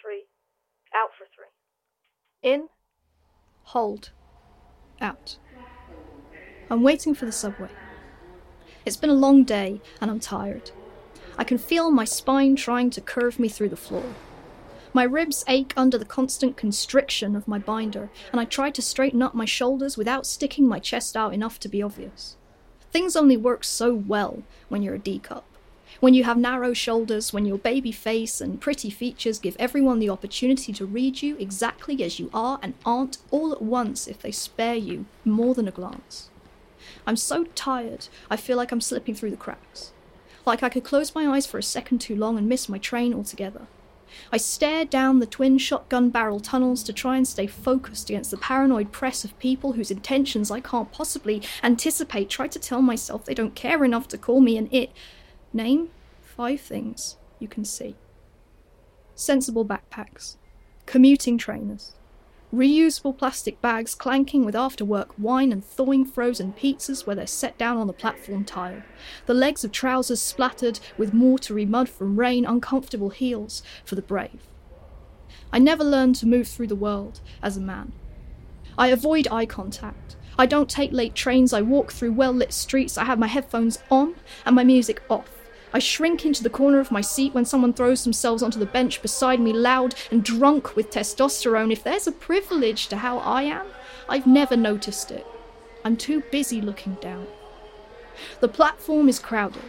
three. Out for three. In, hold, out. I'm waiting for the subway. It's been a long day and I'm tired. I can feel my spine trying to curve me through the floor. My ribs ache under the constant constriction of my binder, and I try to straighten up my shoulders without sticking my chest out enough to be obvious. Things only work so well when you're a D cup. When you have narrow shoulders, when your baby face and pretty features give everyone the opportunity to read you exactly as you are and aren't all at once if they spare you more than a glance. I'm so tired, I feel like I'm slipping through the cracks. Like I could close my eyes for a second too long and miss my train altogether. I stared down the twin shotgun barrel tunnels to try and stay focused against the paranoid press of people whose intentions I can't possibly anticipate. Try to tell myself they don't care enough to call me an it. Name five things you can see sensible backpacks, commuting trainers, reusable plastic bags clanking with after work wine and thawing frozen pizzas where they're set down on the platform tile, the legs of trousers splattered with mortary mud from rain, uncomfortable heels for the brave. I never learned to move through the world as a man. I avoid eye contact. I don't take late trains. I walk through well lit streets. I have my headphones on and my music off. I shrink into the corner of my seat when someone throws themselves onto the bench beside me, loud and drunk with testosterone. If there's a privilege to how I am, I've never noticed it. I'm too busy looking down. The platform is crowded,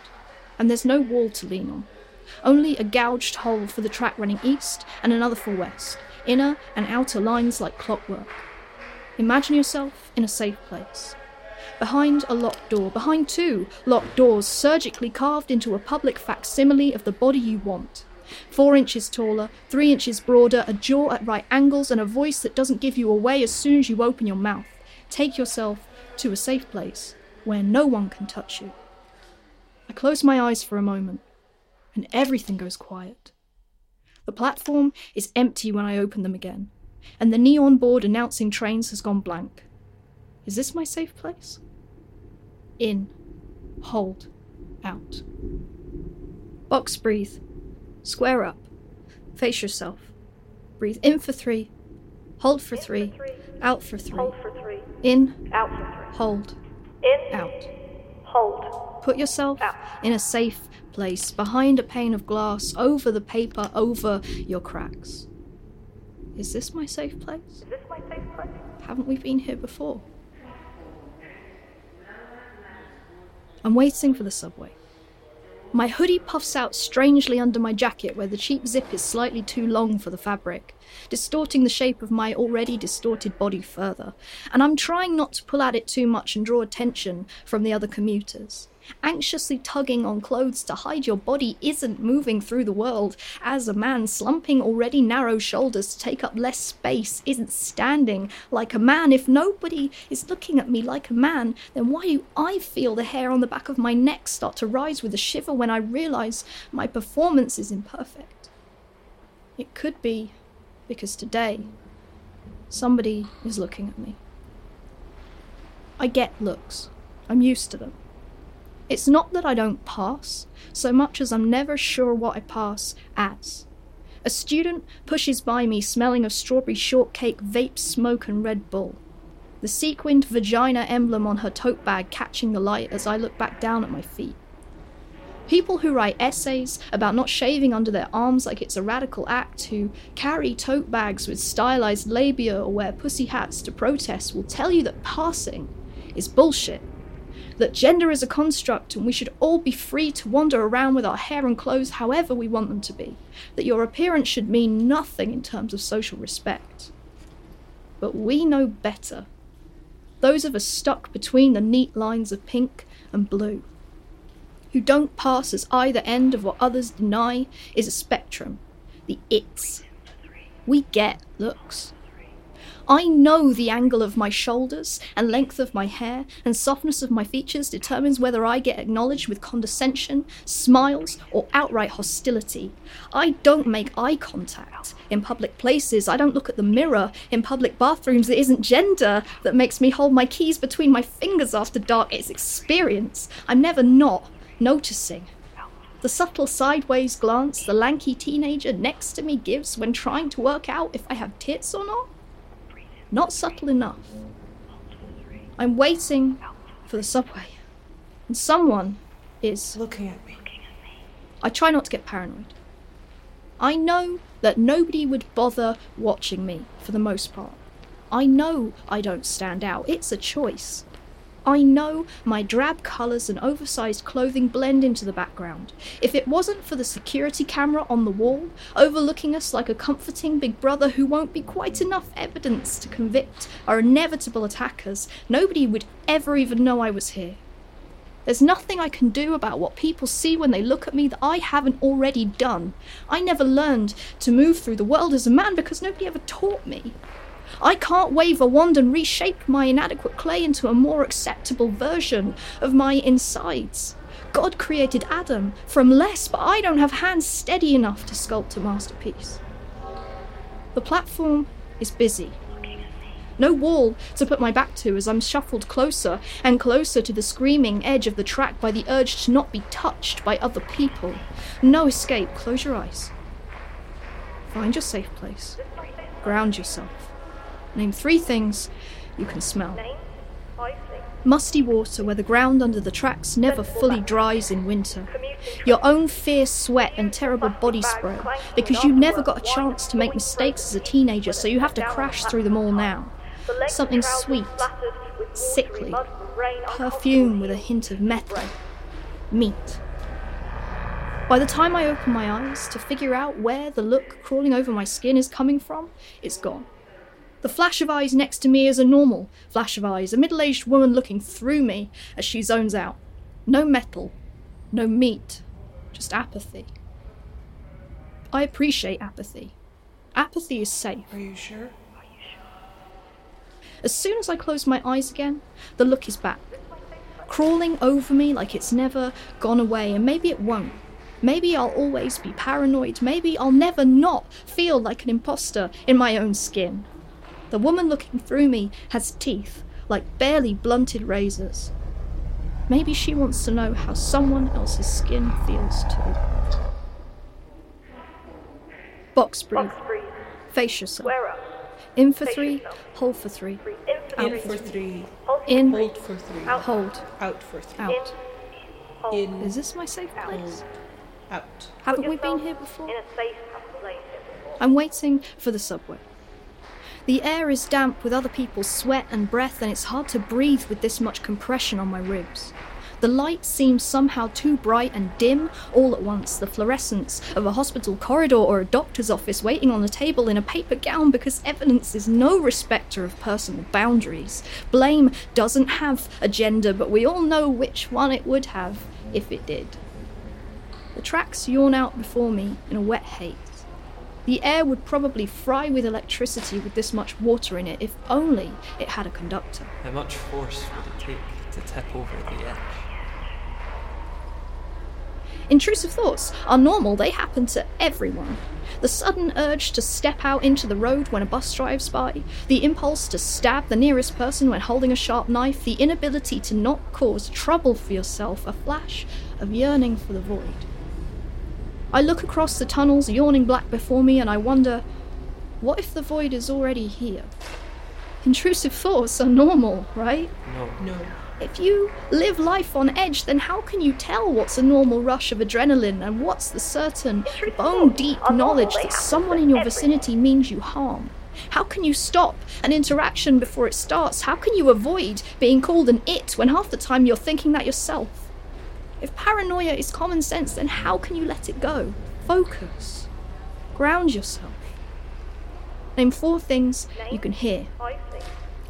and there's no wall to lean on. Only a gouged hole for the track running east and another for west, inner and outer lines like clockwork. Imagine yourself in a safe place behind a locked door, behind two locked doors surgically carved into a public facsimile of the body you want. Four inches taller, three inches broader, a jaw at right angles, and a voice that doesn't give you away as soon as you open your mouth. Take yourself to a safe place where no one can touch you. I close my eyes for a moment, and everything goes quiet. The platform is empty when I open them again, and the neon board announcing trains has gone blank. Is this my safe place? In. Hold. Out. Box breathe. Square up. Face yourself. Breathe in for three. Hold for, three, for three. Out for three. Hold for three. In. Out for three. Hold. In. Out. Hold. Put yourself Out. in a safe place, behind a pane of glass, over the paper, over your cracks. Is this my safe place? Is this my safe place? Haven't we been here before? I'm waiting for the subway. My hoodie puffs out strangely under my jacket where the cheap zip is slightly too long for the fabric, distorting the shape of my already distorted body further, and I'm trying not to pull at it too much and draw attention from the other commuters. Anxiously tugging on clothes to hide your body isn't moving through the world, as a man slumping already narrow shoulders to take up less space isn't standing like a man. If nobody is looking at me like a man, then why do I feel the hair on the back of my neck start to rise with a shiver when I realize my performance is imperfect? It could be because today somebody is looking at me. I get looks, I'm used to them. It's not that I don't pass, so much as I'm never sure what I pass as. A student pushes by me smelling of strawberry shortcake, vape smoke, and Red Bull. The sequined vagina emblem on her tote bag catching the light as I look back down at my feet. People who write essays about not shaving under their arms like it's a radical act, who carry tote bags with stylized labia or wear pussy hats to protest, will tell you that passing is bullshit that gender is a construct and we should all be free to wander around with our hair and clothes however we want them to be, that your appearance should mean nothing in terms of social respect. But we know better. Those of us stuck between the neat lines of pink and blue, who don't pass as either end of what others deny, is a spectrum, the its. We get looks. I know the angle of my shoulders and length of my hair and softness of my features determines whether I get acknowledged with condescension, smiles, or outright hostility. I don't make eye contact in public places. I don't look at the mirror in public bathrooms. It isn't gender that makes me hold my keys between my fingers after dark. It's experience. I'm never not noticing. The subtle sideways glance the lanky teenager next to me gives when trying to work out if I have tits or not? Not subtle enough. I'm waiting for the subway, and someone is. Looking at me. I try not to get paranoid. I know that nobody would bother watching me for the most part. I know I don't stand out. It's a choice. I know my drab colours and oversized clothing blend into the background. If it wasn't for the security camera on the wall, overlooking us like a comforting big brother who won't be quite enough evidence to convict our inevitable attackers, nobody would ever even know I was here. There's nothing I can do about what people see when they look at me that I haven't already done. I never learned to move through the world as a man because nobody ever taught me. I can't wave a wand and reshape my inadequate clay into a more acceptable version of my insides. God created Adam from less, but I don't have hands steady enough to sculpt a masterpiece. The platform is busy. No wall to put my back to as I'm shuffled closer and closer to the screaming edge of the track by the urge to not be touched by other people. No escape. Close your eyes. Find your safe place. Ground yourself. Name three things you can smell. Name, five things. Musty water where the ground under the tracks never fully dries in winter. Your own fierce sweat and terrible body spray because you never got a chance to make mistakes as a teenager, so you have to crash through them all now. Something sweet, splattered with watery sickly, mud from rain. perfume with a hint of metal, meat. By the time I open my eyes to figure out where the look crawling over my skin is coming from, it's gone. The flash of eyes next to me is a normal flash of eyes, a middle aged woman looking through me as she zones out. No metal, no meat, just apathy. I appreciate apathy. Apathy is safe. Are you sure? Are you sure? As soon as I close my eyes again, the look is back, crawling over me like it's never gone away, and maybe it won't. Maybe I'll always be paranoid. Maybe I'll never not feel like an imposter in my own skin. The woman looking through me has teeth, like barely blunted razors. Maybe she wants to know how someone else's skin feels too. Box breathe. Box breathe. Face yourself. Square up. In for Face three, yourself. hold for three. Breathe in for three. for three. Hold for In, three. Hold for three. Out. hold, Out for three. out. In. Is this my safe place? Hold. Out. Haven't we been here before? In a safe place before. I'm waiting for the subway. The air is damp with other people's sweat and breath, and it's hard to breathe with this much compression on my ribs. The light seems somehow too bright and dim all at once, the fluorescence of a hospital corridor or a doctor's office waiting on a table in a paper gown because evidence is no respecter of personal boundaries. Blame doesn't have a gender, but we all know which one it would have if it did. The tracks yawn out before me in a wet haze. The air would probably fry with electricity with this much water in it if only it had a conductor. How much force would it take to tip over the edge? Intrusive thoughts are normal, they happen to everyone. The sudden urge to step out into the road when a bus drives by, the impulse to stab the nearest person when holding a sharp knife, the inability to not cause trouble for yourself, a flash of yearning for the void. I look across the tunnels yawning black before me and I wonder what if the void is already here? Intrusive thoughts are normal, right? No. No. If you live life on edge, then how can you tell what's a normal rush of adrenaline and what's the certain bone deep knowledge that someone in your vicinity means you harm? How can you stop an interaction before it starts? How can you avoid being called an it when half the time you're thinking that yourself? If paranoia is common sense, then how can you let it go? Focus. Ground yourself. Name four things you can hear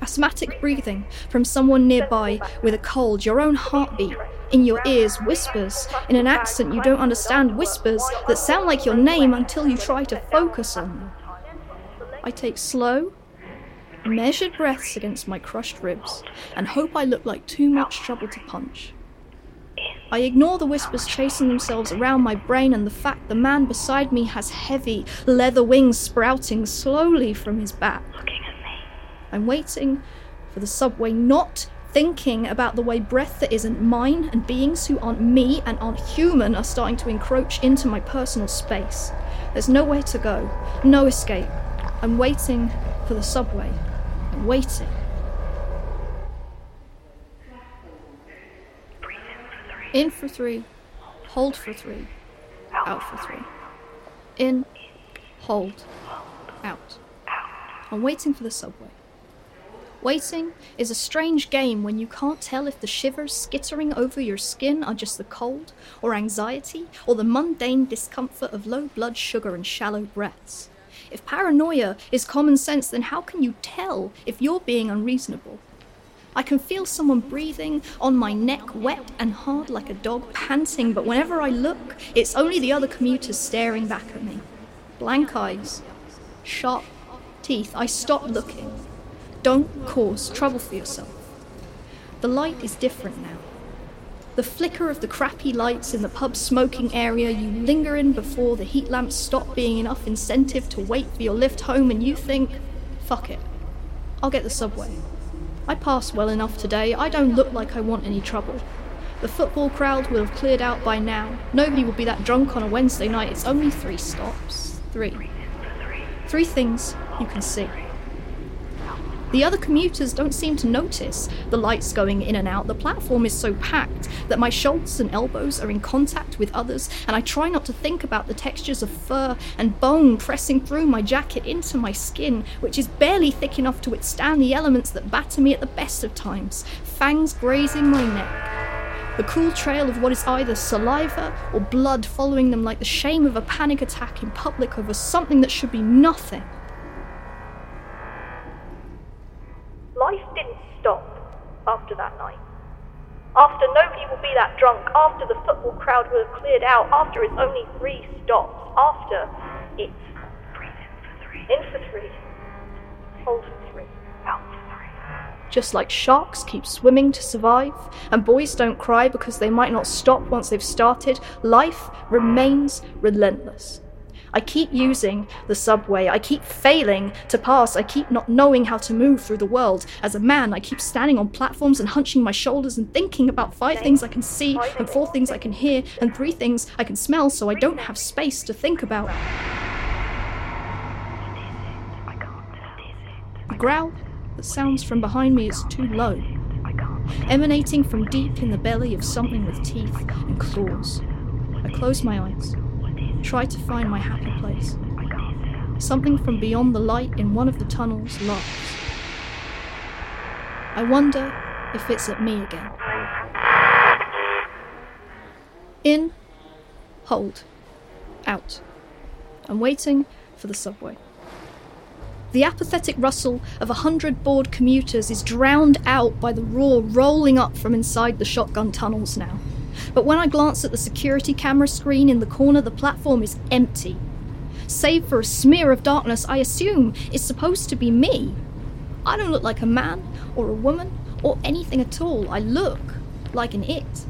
asthmatic breathing from someone nearby with a cold, your own heartbeat in your ears, whispers in an accent you don't understand, whispers that sound like your name until you try to focus on them. I take slow, measured breaths against my crushed ribs and hope I look like too much trouble to punch. I ignore the whispers chasing themselves around my brain and the fact the man beside me has heavy leather wings sprouting slowly from his back. Looking at me. I'm waiting for the subway not thinking about the way breath that isn't mine and beings who aren't me and aren't human are starting to encroach into my personal space. There's nowhere to go, no escape. I'm waiting for the subway. I'm waiting. In for three, hold for three, out for three. In, hold, out. I'm waiting for the subway. Waiting is a strange game when you can't tell if the shivers skittering over your skin are just the cold, or anxiety, or the mundane discomfort of low blood sugar and shallow breaths. If paranoia is common sense, then how can you tell if you're being unreasonable? I can feel someone breathing on my neck, wet and hard like a dog panting, but whenever I look, it's only the other commuters staring back at me. Blank eyes, sharp teeth. I stop looking. Don't cause trouble for yourself. The light is different now. The flicker of the crappy lights in the pub smoking area you linger in before the heat lamps stop being enough incentive to wait for your lift home, and you think, fuck it, I'll get the subway. I pass well enough today, I don't look like I want any trouble. The football crowd will have cleared out by now. Nobody will be that drunk on a Wednesday night. It's only three stops. Three. Three things you can see. The other commuters don't seem to notice the lights going in and out. The platform is so packed that my shoulders and elbows are in contact with others, and I try not to think about the textures of fur and bone pressing through my jacket into my skin, which is barely thick enough to withstand the elements that batter me at the best of times, fangs grazing my neck. The cool trail of what is either saliva or blood following them like the shame of a panic attack in public over something that should be nothing. After that night. After nobody will be that drunk, after the football crowd will have cleared out, after it's only three stops, after it's in for three, hold for three, out for three. Just like sharks keep swimming to survive, and boys don't cry because they might not stop once they've started, life remains relentless. I keep using the subway. I keep failing to pass. I keep not knowing how to move through the world. As a man, I keep standing on platforms and hunching my shoulders and thinking about five things I can see, and four things I can hear, and three things I can smell, so I don't have space to think about. The growl that sounds from behind me is too low, emanating from deep in the belly of something with teeth and claws. I close my eyes, try to find my happy place. Something from beyond the light in one of the tunnels laughs. I wonder if it's at me again. In, hold, out. I'm waiting for the subway. The apathetic rustle of a hundred bored commuters is drowned out by the roar rolling up from inside the shotgun tunnels now. But when I glance at the security camera screen in the corner, the platform is empty. Save for a smear of darkness, I assume is supposed to be me. I don't look like a man or a woman or anything at all. I look like an it.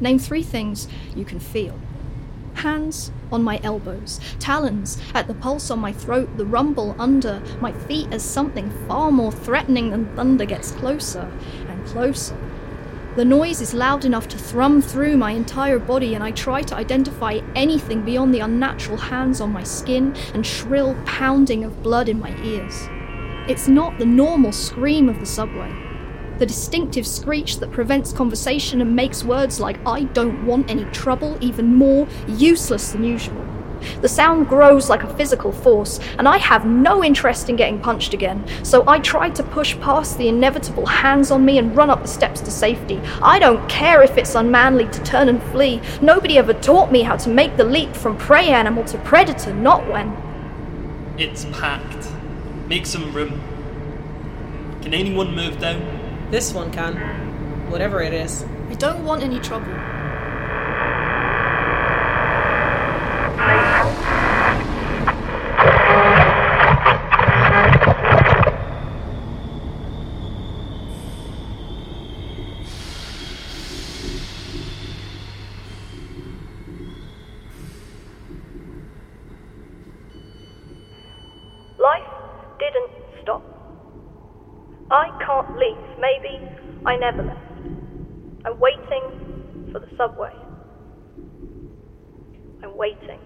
Name three things you can feel hands on my elbows, talons at the pulse on my throat, the rumble under my feet as something far more threatening than thunder gets closer and closer. The noise is loud enough to thrum through my entire body, and I try to identify anything beyond the unnatural hands on my skin and shrill pounding of blood in my ears. It's not the normal scream of the subway the distinctive screech that prevents conversation and makes words like I don't want any trouble even more useless than usual. The sound grows like a physical force, and I have no interest in getting punched again, so I try to push past the inevitable hands on me and run up the steps to safety. I don't care if it's unmanly to turn and flee. Nobody ever taught me how to make the leap from prey animal to predator, not when. It's packed. Make some room. Can anyone move down? This one can. Whatever it is. I don't want any trouble. I can't leave. Maybe I never left. I'm waiting for the subway. I'm waiting.